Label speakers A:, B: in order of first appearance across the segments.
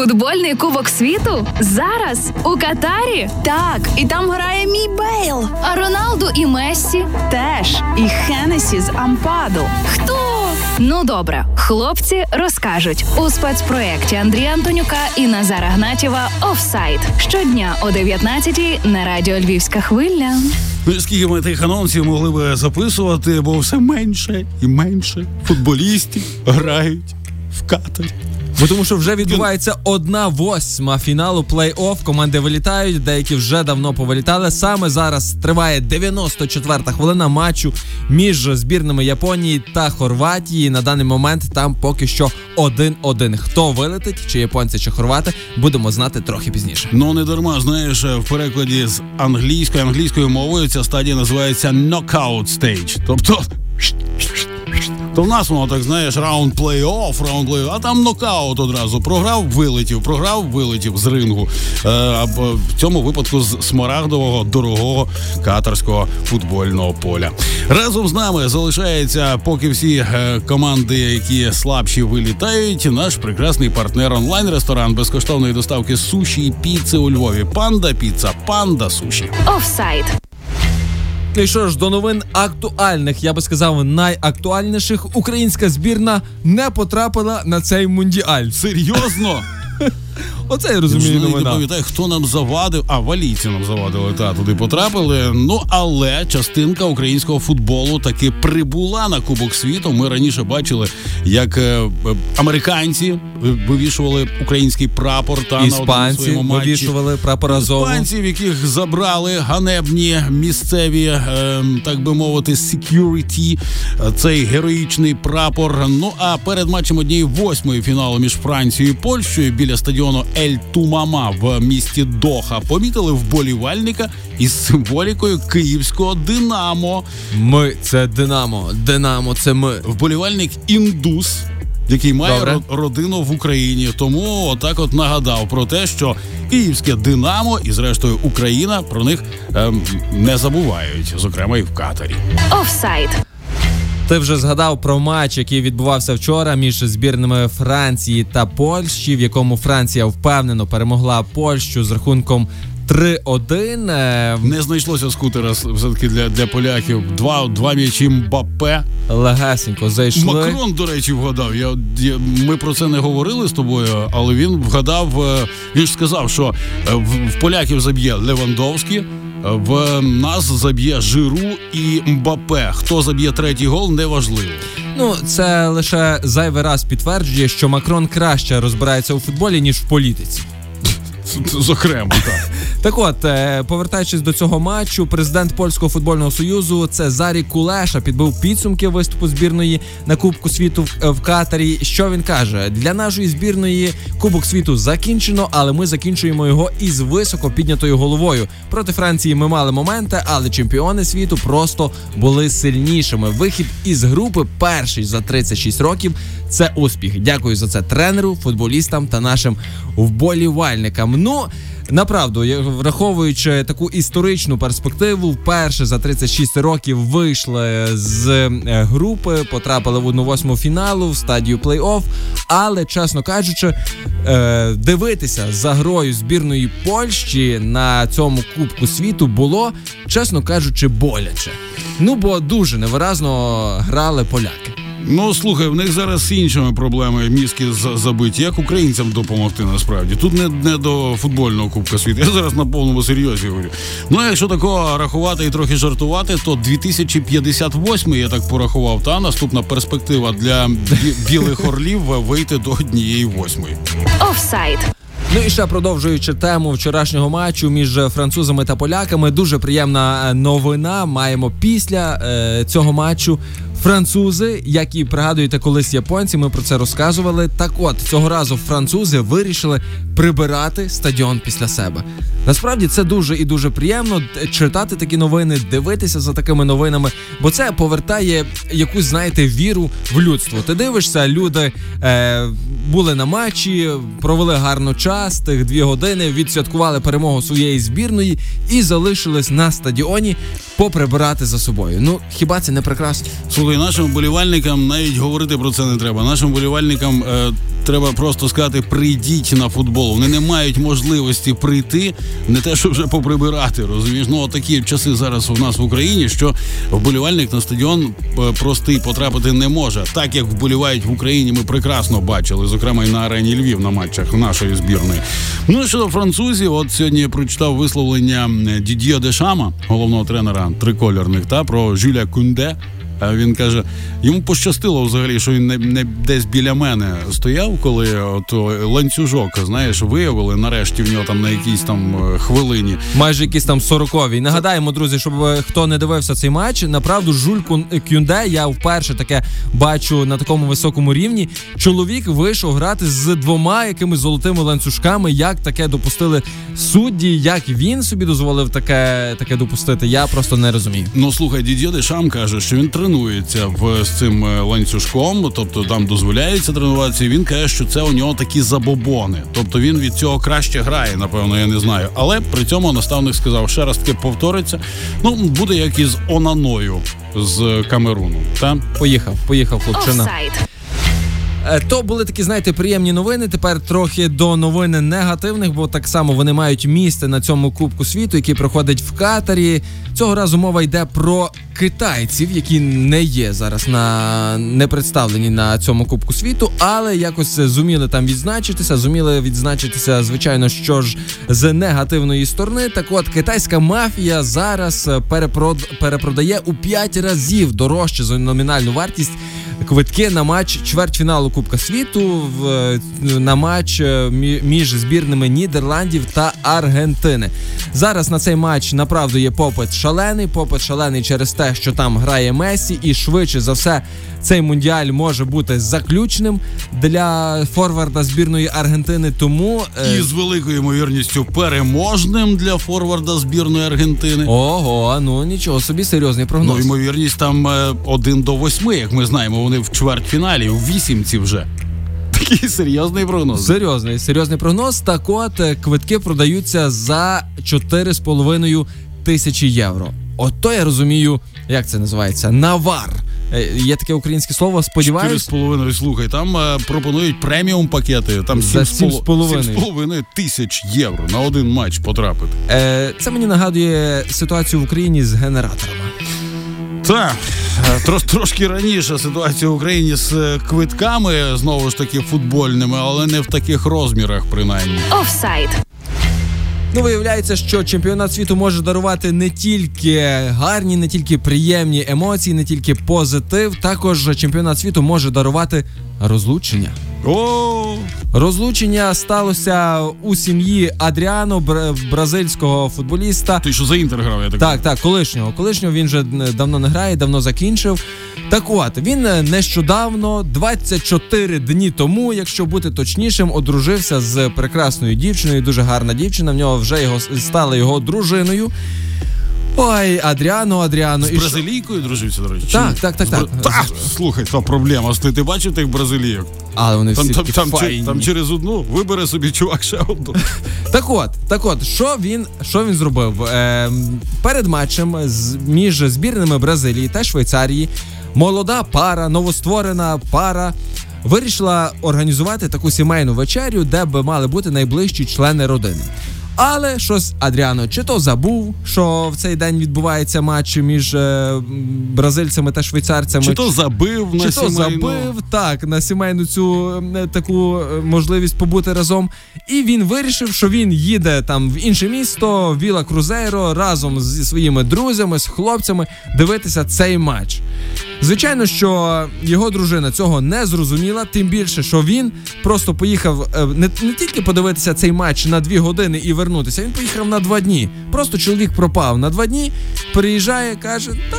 A: Футбольний кубок світу зараз у Катарі.
B: Так, і там грає мій Бейл.
A: А Роналду і Мессі
B: Теж і Хенесі з Ампаду.
A: хто? Ну добре, хлопці розкажуть у спецпроєкті Андрія Антонюка і Назара Гнатєва Офсайд щодня о 19 на радіо Львівська хвиля.
C: Ну, скільки ми тих анонсів могли би записувати, бо все менше і менше футболістів грають в Катарі.
D: Бо тому що вже відбувається одна восьма фіналу плей-офф. Команди вилітають, деякі вже давно повилітали. Саме зараз триває 94-та хвилина матчу між збірними Японії та Хорватії. На даний момент там поки що 1-1. Хто вилетить, чи японці, чи хорвати, будемо знати трохи пізніше.
C: Ну не дарма, знаєш, в перекладі з англійської англійською мовою ця стадія називається knockout stage. Тобто. То в нас воно так знаєш, раунд плей-офф, раунд плей а там нокаут одразу. Програв, вилетів, програв, вилетів з рингу. Е, в цьому випадку з смарагдового дорогого катарського футбольного поля. Разом з нами залишається, поки всі е, команди, які слабші вилітають, наш прекрасний партнер онлайн-ресторан безкоштовної доставки суші і піци у Львові. Панда піца, панда суші.
A: Офсайд.
D: Ну і що ж, до новин актуальних, я би сказав, найактуальніших. Українська збірна не потрапила на цей мундіаль.
C: Серйозно?
D: Оце я
C: Я
D: розумію
C: ж не пам'ятаю, хто нам завадив. А валійці нам завадили. Та туди потрапили. Ну але частинка українського футболу таки прибула на Кубок світу. Ми раніше бачили, як е, американці вивішували український прапор та на одному своєму
D: вивішували прапор Азову.
C: Іспанців, яких забрали ганебні місцеві, е, так би мовити, security, цей героїчний прапор. Ну а перед матчем однієї восьмої фіналу між Францією і Польщею біля стадіону Ель Тумама в місті Доха помітили вболівальника із символікою київського Динамо.
D: Ми це Динамо. Динамо, це ми.
C: Вболівальник індус. Який має
D: Добре.
C: ро- родину в Україні, тому отак от нагадав про те, що київське Динамо і зрештою Україна про них ем, не забувають, зокрема і в Катарі.
A: Офсайд.
D: Ти вже згадав про матч, який відбувався вчора між збірними Франції та Польщі, в якому Франція впевнено перемогла Польщу з рахунком 3-1. Е,
C: Не знайшлося скутера все таки для, для поляків. Два, два м'ячі Мбаппе.
D: Легесенько зайшли.
C: Макрон, до речі, вгадав. Я, я ми про це не говорили з тобою, але він вгадав. е, Він ж сказав, що е, в, в поляків заб'є Левандовський. В нас заб'є Жиру і Мбапе. Хто заб'є третій гол, неважливо.
D: Ну, це лише зайвий раз підтверджує, що Макрон краще розбирається у футболі, ніж в політиці.
C: Зокрема, так.
D: Так от, е, повертаючись до цього матчу, президент польського футбольного союзу Цезарі Кулеша підбив підсумки виступу збірної на Кубку світу в Катарі. Що він каже? Для нашої збірної Кубок світу закінчено, але ми закінчуємо його із високо піднятою головою. Проти Франції ми мали моменти, але чемпіони світу просто були сильнішими. Вихід із групи перший за 36 років. Це успіх. Дякую за це тренеру, футболістам та нашим вболівальникам. Ну. Направду, враховуючи таку історичну перспективу, вперше за 36 років вийшли з е, групи, потрапили в 1-8 фіналу в стадію плей-офф. Але, чесно кажучи, е, дивитися за грою збірної Польщі на цьому Кубку світу було, чесно кажучи, боляче. Ну бо дуже невиразно грали поляки.
C: Ну слухай, в них зараз іншими проблеми мізки забиті. Як українцям допомогти насправді? Тут не, не до футбольного кубка світу. Я зараз на повному серйозі говорю. Ну а якщо такого рахувати і трохи жартувати, то 2058 я так порахував. Та наступна перспектива для бі- білих орлів вийти до однієї восьмої.
A: Офсайд.
D: Ну і ще продовжуючи тему вчорашнього матчу між французами та поляками, дуже приємна е, новина. Маємо після е, цього матчу. Французи, як і пригадуєте, колись японці, ми про це розказували. Так от цього разу французи вирішили прибирати стадіон після себе. Насправді це дуже і дуже приємно читати такі новини, дивитися за такими новинами, бо це повертає якусь, знаєте, віру в людство. Ти дивишся, люди е, були на матчі, провели гарно час, тих дві години, відсвяткували перемогу своєї збірної і залишились на стадіоні поприбирати за собою. Ну хіба це не прекрасно?
C: Слухай, нашим вболівальникам навіть говорити про це не треба. Нашим вболівальникам е, треба просто сказати: прийдіть на футбол. Вони не мають можливості прийти, не те, що вже поприбирати. Розумієш, ну такі часи зараз у нас в Україні, що вболівальник на стадіон е, простий потрапити не може. Так як вболівають в Україні, ми прекрасно бачили, зокрема і на арені Львів на матчах нашої збірної. Ну щодо французів, от сьогодні я прочитав висловлення Дід'є Дешама, головного тренера трикольорних, та про Жюля Кунде. Він каже, йому пощастило взагалі, що він не не десь біля мене стояв, коли от ланцюжок, знаєш, виявили нарешті в нього там на якійсь там е, хвилині.
D: Майже якісь там сорокові. Нагадаємо, друзі, щоб е, хто не дивився цей матч, направду Жуль Кюнде я вперше таке бачу на такому високому рівні. Чоловік вийшов грати з двома якимись золотими ланцюжками. Як таке допустили судді? Як він собі дозволив таке таке допустити? Я просто не розумію.
C: Ну слухай, Дідьо Дешам каже, що він тренує тренується в з цим е, ланцюжком, тобто там дозволяється тренуватися. і Він каже, що це у нього такі забобони. Тобто він від цього краще грає, напевно, я не знаю. Але при цьому наставник сказав, ще раз таки повториться. Ну буде як із Онаною з Камеруну. Та
D: поїхав, поїхав хлопчина.
A: Офсайд.
D: Е, то були такі, знаєте, приємні новини. Тепер трохи до новини негативних, бо так само вони мають місце на цьому Кубку світу, який проходить в Катарі. Цього разу мова йде про китайців, які не є зараз на не представлені на цьому Кубку світу, але якось зуміли там відзначитися. Зуміли відзначитися, звичайно, що ж з негативної сторони. Так, от китайська мафія зараз перепрод... перепродає у 5 разів дорожче за номінальну вартість квитки на матч чвертьфіналу Кубка світу в е, на матч е, між збірними Нідерландів та Аргентини. Зараз на цей матч направду є попит шалений. Попит шалений через те, що там грає Месі, і швидше за все цей мундіаль може бути заключним для форварда збірної Аргентини. Тому
C: е... і з великою ймовірністю переможним для форварда збірної Аргентини.
D: Ого, ну нічого собі серйозний прогноз.
C: Ну ймовірність там один до восьми, як ми знаємо. Вони в чвертьфіналі, у вісімці вже. Такий серйозний прогноз.
D: Серйозний, серйозний прогноз. Так от е, квитки продаються за 4,5 тисячі євро. Ото я розумію, як це називається навар. Е, є таке українське слово. Сподіваюсь,
C: з половиною слухай. Там е, пропонують преміум пакети. Там
D: за 7,5
C: тисяч євро на один матч потрапити.
D: Е, Це мені нагадує ситуацію в Україні з генераторами.
C: Так, трош, трошки раніше ситуація в Україні з е, квитками знову ж таки футбольними, але не в таких розмірах, принаймні.
A: Офсайд.
D: Ну, виявляється, що чемпіонат світу може дарувати не тільки гарні, не тільки приємні емоції, не тільки позитив. Також чемпіонат світу може дарувати розлучення.
C: О,
D: розлучення сталося у сім'ї Адріано, бразильського футболіста.
C: Ти що за інтер грав? Я так
D: так, так, колишнього. Колишнього він вже давно не грає, давно закінчив. Так от він нещодавно, 24 дні тому, якщо бути точнішим, одружився з прекрасною дівчиною. Дуже гарна дівчина. В нього вже його стала його дружиною. Ой, Адріано, Адріано.
C: З бразилійкою дружився, до речі.
D: Так, так, так, так.
C: Так, слухай, то проблема. Ти, ти бачив тих бразилійок?
D: Але вони
C: там,
D: всі
C: там,
D: такі
C: там,
D: файні.
C: там через одну вибере собі чувак ще одну.
D: Так от, так от, що він що він зробив? Е, Перед матчем з, між збірними Бразилії та Швейцарії молода пара, новостворена пара. Вирішила організувати таку сімейну вечерю, де б мали бути найближчі члени родини. Але щось Адріано чи то забув, що в цей день відбувається матч між е, бразильцями та швейцарцями,
C: чи то забив
D: чи
C: на
D: то
C: сімейну.
D: забив так на сімейну цю е, таку е, можливість побути разом. І він вирішив, що він їде там в інше місто, Віла Крузейро, разом зі своїми друзями, з хлопцями дивитися цей матч. Звичайно, що його дружина цього не зрозуміла, тим більше, що він просто поїхав е, не, не тільки подивитися цей матч на дві години і вернутися. Він поїхав на два дні. Просто чоловік пропав на два дні, приїжджає, каже: Та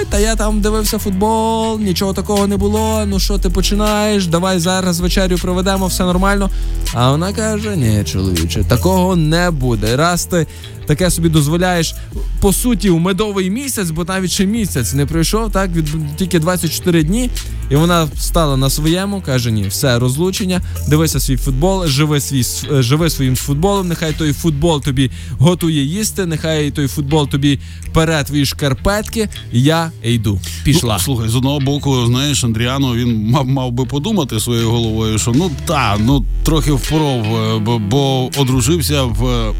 D: йой, та я там дивився футбол, нічого такого не було. Ну що ти починаєш? Давай зараз вечерю проведемо, все нормально. А вона каже: Ні, чоловіче, такого не буде. Раз ти таке собі дозволяєш по суті у медовий місяць, бо навіть ще місяць не пройшов, так від тільки 24 дні. І вона стала на своєму, каже: Ні, все розлучення, дивися свій футбол, живи свій живи своїм футболом. Нехай той футбол тобі готує їсти, нехай той футбол тобі пере твої шкарпетки. Я я йду. Пішла.
C: Ну, слухай, з одного боку, знаєш, Андріано він мав, мав би подумати своєю головою, що ну та, ну трохи впоров, е, бо, бо одружився в е,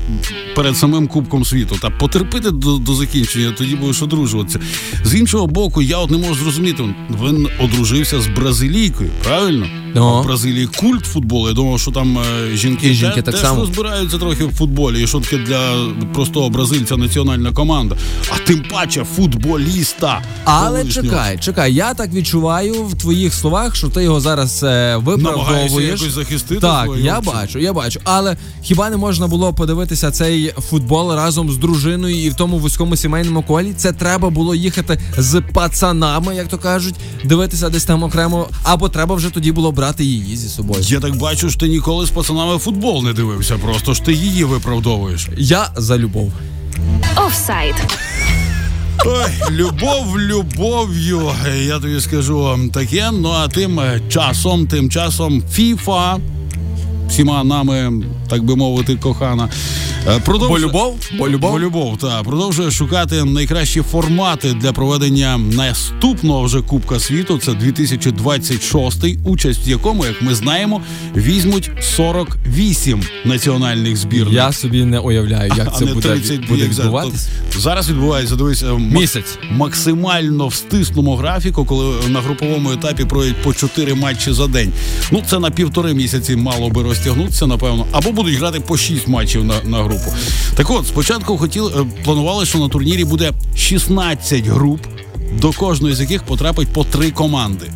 C: перед самим Кубком світу. Та потерпити до, до закінчення, тоді будеш одружуватися. З іншого боку, я от не можу зрозуміти. Він одружився з бразилійкою, правильно?
D: Ну.
C: В Бразилії культ футболу. Я думав, що там е, жінки,
D: І жінки
C: те-
D: так
C: теж
D: само.
C: розбираються трохи в футболі. І що таке для простого бразильця національна команда. А тим паче футболіста.
D: Але чекай, чекай, я так відчуваю в твоїх словах, що ти його зараз е, виправдовуєш.
C: якось захистити
D: Так,
C: свою
D: я
C: опцію.
D: бачу, я бачу. Але хіба не можна було подивитися цей футбол разом з дружиною і в тому вузькому сімейному колі? Це треба було їхати з пацанами, як то кажуть, дивитися десь там окремо, або треба вже тоді було брати її зі собою.
C: Я так бачу, що ти ніколи з пацанами футбол не дивився, просто ж ти її виправдовуєш.
D: Я за любов.
A: Офсайд.
C: Ой, любов любов'ю. Я тобі скажу таке. Ну а тим часом, тим часом, FIFA, всіма нами, так би мовити, кохана. Е, Продовжує...
D: Бо любов? Бо любов?
C: Бо любов, так. Продовжує шукати найкращі формати для проведення наступного вже Кубка світу. Це 2026, участь в якому, як ми знаємо, візьмуть 48 національних збірних.
D: Я собі не уявляю, як
C: А
D: це
C: не
D: буде,
C: 32,
D: буде
C: як зараз. Відбувається, дивись, е,
D: Місяць.
C: максимально в стислому графіку, коли на груповому етапі пройдуть по 4 матчі за день. Ну це на півтори місяці мало би розтягнутися, напевно. Або будуть грати по 6 матчів на, на групу. Так от, спочатку хотіли, е, планували, що на турнірі буде 16 груп. До кожної з яких потрапить по три команди.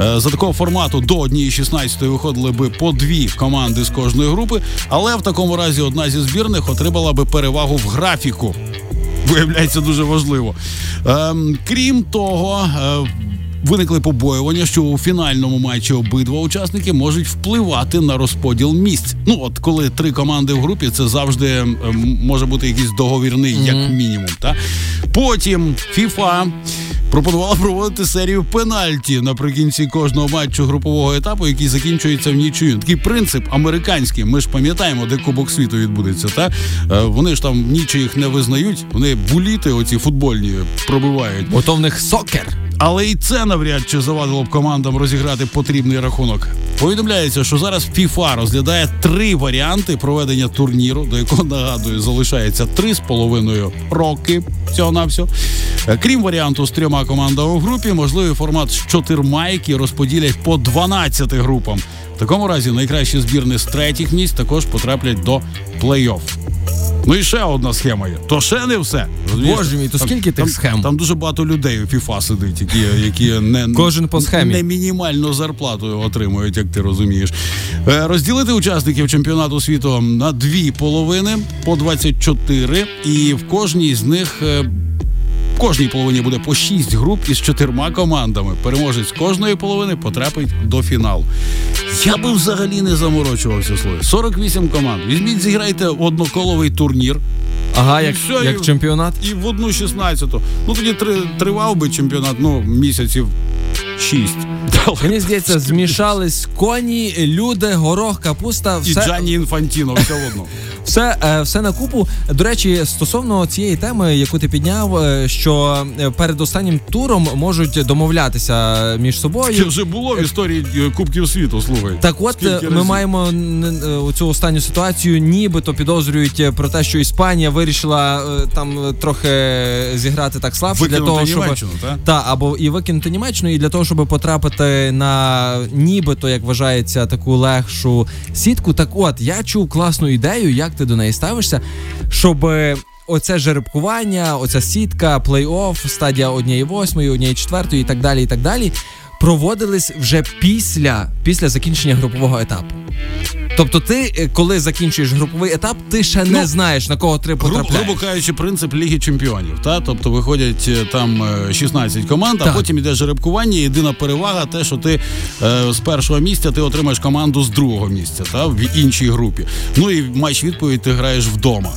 C: Е, За такого формату до однієї 16 виходили би по дві команди з кожної групи, але в такому разі одна зі збірних отримала би перевагу в графіку. Виявляється дуже важливо. Ем, крім того, е, виникли побоювання, що у фінальному матчі обидва учасники можуть впливати на розподіл місць. Ну от коли три команди в групі, це завжди ем, може бути якийсь договірний, як мінімум. Та? Потім FIFA пропонувала проводити серію пенальті наприкінці кожного матчу групового етапу, який закінчується в нічию. Такий принцип американський. Ми ж пам'ятаємо, де Кубок світу відбудеться. Та Е, вони ж там нічиїх не визнають. Вони буліти, оці футбольні пробивають.
D: Бо то в них сокер.
C: Але і це навряд чи завадило б командам розіграти потрібний рахунок. Повідомляється, що зараз FIFA розглядає три варіанти проведення турніру, до якого нагадую, залишається три з половиною роки. Всього на всього. Крім варіанту з трьома командами в групі, можливий формат з чотирма, які розподілять по 12 групам. В такому разі найкращі збірні з третіх місць також потраплять до плей-офф. Ну і ще одна схема є. То ще не все. Розумієш?
D: Боже мій, то
C: Там-
D: скільки тих
C: там,
D: схем?
C: Там дуже багато людей у FIFA сидить, які, які не,
D: Кожен по схемі.
C: не мінімальну зарплату отримують, як ти розумієш. Е, Розділити учасників чемпіонату світу на дві половини по 24, і в кожній з них. е, В кожній половині буде по 6 груп із чотирма командами. Переможець кожної половини потрапить до фіналу. Я би взагалі не заморочувався слово. 48 команд. Візьміть, зіграйте одноколовий турнір.
D: Ага, як,
C: все,
D: як
C: і-
D: чемпіонат.
C: І в одну 16-ту. Ну тоді три, тривав би чемпіонат, ну, місяців 6.
D: Мені здається, змішались коні, люди, горох, капуста,
C: І
D: все,
C: Джанні Інфантіно, все одно.
D: Все, е, все на купу. До речі, стосовно цієї теми, яку ти підняв, е, що е, перед останнім туром можуть домовлятися між
C: Це
D: собою.
C: вже було в історії Кубків світу, слухай.
D: Так от
C: Скільки
D: ми
C: разів?
D: маємо оцю останню ситуацію, нібито підозрюють про те, що Іспанія вирішила там трохи зіграти так слабше для того, щоб
C: Німеччину, та?
D: та або і викинути Німеччину, і для того, щоб потрапити на нібито, як вважається, таку легшу сітку. Так, от я чув класну ідею, як ти до неї ставишся, щоб. Оце жеребкування, оця сітка, плей-офф, стадія однієї восьмої, однієї четвертої і так далі, і так далі, проводились вже після, після закінчення групового етапу. Тобто, ти, е, коли закінчуєш груповий етап, ти ще не
C: Ну,
D: знаєш на кого
C: три
D: потрапляєш.
C: грубо кажучи, принцип Ліги Чемпіонів. Та? Тобто виходять е, там е, 16 команд, а потім іде жеребкування. Єдина перевага те, що ти е, з першого місця ти отримаєш команду з другого місця, та? в іншій групі. Ну і матч відповідь ти граєш вдома.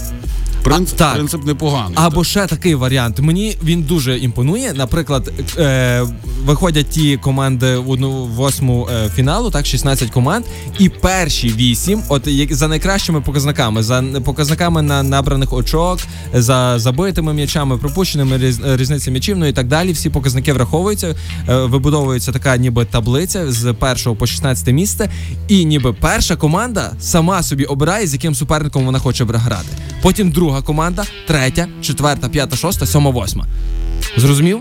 C: Принцип,
D: А, так.
C: принцип непоганий.
D: Або ще такий варіант. Мені він дуже імпонує. Наприклад, е, виходять ті команди в одну восьму е, фіналу, так 16 команд, і перші вісім, от як за найкращими показниками, за показниками на набраних очок, за забитими м'ячами, пропущеними різ, різниці м'ячів, ну і так далі. Всі показники враховуються. Е, вибудовується така, ніби таблиця з першого по 16 місце, і ніби перша команда сама собі обирає, з яким суперником вона хоче грати. Потім друга команда, третя, четверта, п'ята, шоста, сьома, восьма. Зрозумів?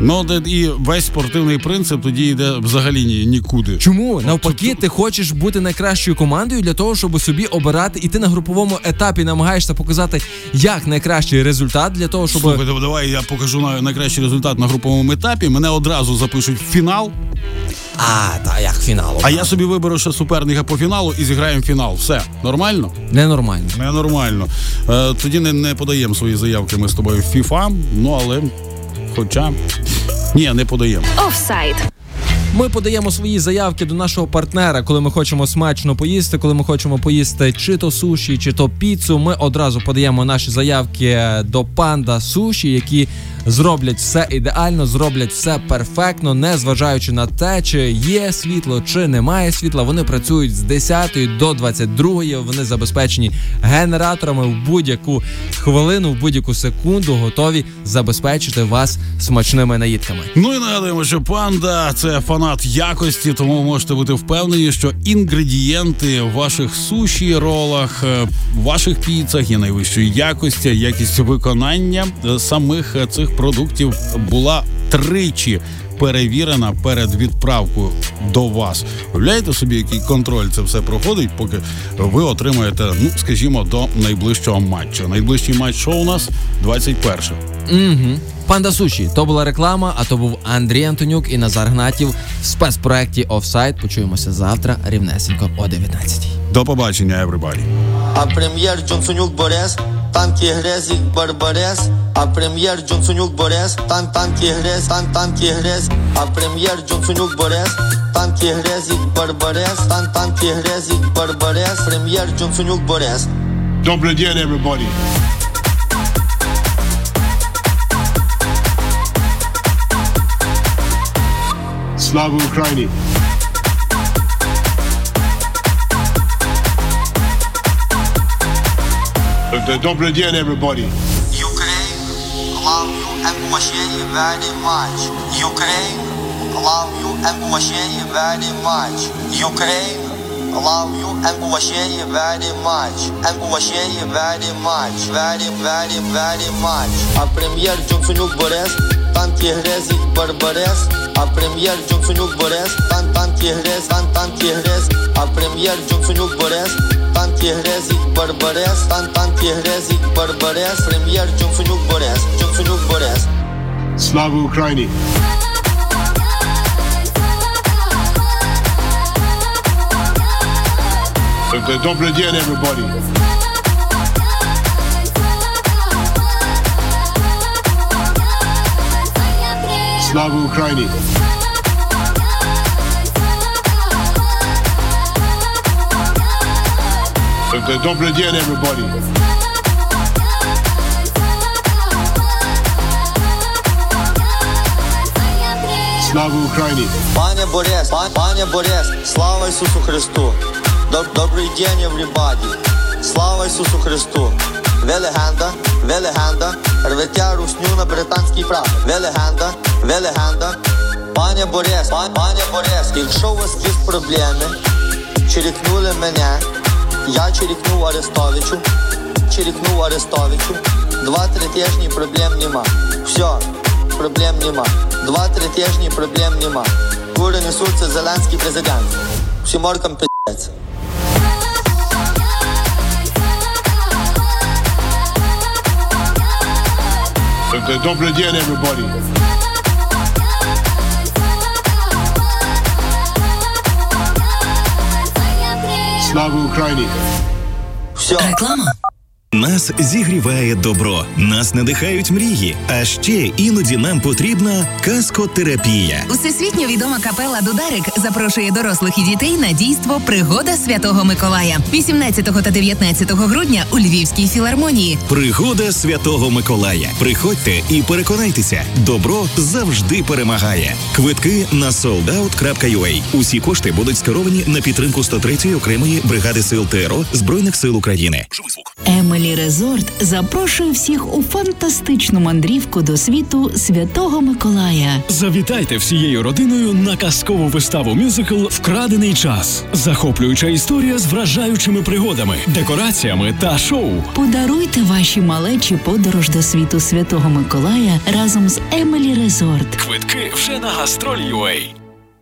C: Ну, і весь спортивний принцип тоді йде взагалі ні, нікуди.
D: Чому навпаки, ти хочеш бути найкращою командою для того, щоб собі обирати, і ти на груповому етапі намагаєшся показати як найкращий результат для того, щоб
C: Слухайте, давай я покажу найкращий результат на груповому етапі. Мене одразу запишуть в фінал,
D: а та як фіналу.
C: а я собі виберу ще суперника по фіналу і зіграємо фінал. Все нормально?
D: Ненормально.
C: Ненормально. Е, тоді не, не подаємо свої заявки ми з тобою в FIFA, ну але хоча. Ні, не подаємо.
A: Офсайд.
D: Ми подаємо свої заявки до нашого партнера, коли ми хочемо смачно поїсти, коли ми хочемо поїсти чи то суші, чи то піцу. Ми одразу подаємо наші заявки до панда суші, які зроблять все ідеально, зроблять все перфектно, не зважаючи на те, чи є світло, чи немає світла. Вони працюють з 10 до 22. Вони забезпечені генераторами в будь-яку хвилину, в будь-яку секунду готові забезпечити вас смачними наїдками.
C: Ну і нагадуємо, що панда це фанат якості, тому можете бути впевнені, що інгредієнти в ваших суші, ролах, е, в ваших піцах є найвищої якості, якість виконання е, самих е, цих продуктів була тричі. Перевірена перед відправкою до вас. Уявляєте собі, який контроль це все проходить, поки ви отримаєте, ну скажімо, до найближчого матчу. Найближчий матч що у нас 21
D: Угу. Панда Суші. То була реклама, а то був Андрій Антонюк і Назар Гнатів в спецпроекті Офсайд. Почуємося завтра рівнесенько о 19
C: До побачення, everybody.
E: А прем'єр Джонсонюк Борес, танки Грезік Барбарес, а прем'єр Джонсонюк Борес, тан танки Грез, тан танки Грез, а прем'єр Джонсонюк Борес, танки Грезік Барбарес, тан танки Грезік Барбарес, прем'єр Джонсонюк Борес.
F: Добрый день, everybody. Слава Украине! Д- Добрый день, everybody.
E: Ukraine, love you and Masheni very much. Ukraine, love you and Masheni very much. Ukraine, love you and Masheni very much. And Masheni very much. Very, very, very much. А прем'єр Джонсонюк Борес, танки Грезік Барбарес. А прем'єр Джонсонюк Борес, тан танки Грез, тан танки Грез. А прем'єр Джонсонюк Борес, танки Грезік Барбарес, тан танки Грезік Барбарес, прем'єр Джонсонюк Борес, Джонсонюк Борес.
F: Слава Украине! Д- Добрый день, everybody. Слава Украине! Добрый день, everybody. Слава Украине!
E: Пане Борес, пан, пане Борес, слава Ісусу Христу. Добрий день, everybody. Слава Ісусу Христу. Ви легенда, ви легенда, рвете русню на британський прапор. Ви легенда, ви. Пане Борес, пан, пане Борес, якщо у вас є проблеми, черікнули мене, я черікнув Арестовичу, черікнув Арестовичу. Два-три тижні проблем нема. Все, проблем нема. Два-три тижні проблем нема. Кури несуться Зеленський президент. Всім оркам пи***ць.
F: Д- Добрый день, everybody. Слава Україні!
E: Все.
G: Нас зігріває добро, нас надихають мрії. А ще іноді нам потрібна каскотерапія.
H: Усесвітньо відома капела Дударик запрошує дорослих і дітей на дійство Пригода Святого Миколая 18 та 19 грудня у Львівській філармонії.
G: Пригода Святого Миколая. Приходьте і переконайтеся, добро завжди перемагає. Квитки на soldout.ua. Усі кошти будуть скеровані на підтримку 103-ї окремої бригади сил ТРО Збройних сил України.
I: Emily Resort запрошує всіх у фантастичну мандрівку до світу Святого Миколая.
J: Завітайте всією родиною на казкову виставу мюзикл Вкрадений час. Захоплююча історія з вражаючими пригодами, декораціями та шоу.
I: Подаруйте ваші малечі подорож до світу Святого Миколая разом з Emily Resort.
J: Квитки вже на гастроль.ua.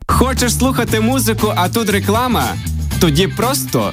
K: Хочеш слухати музику, а тут реклама? Тоді просто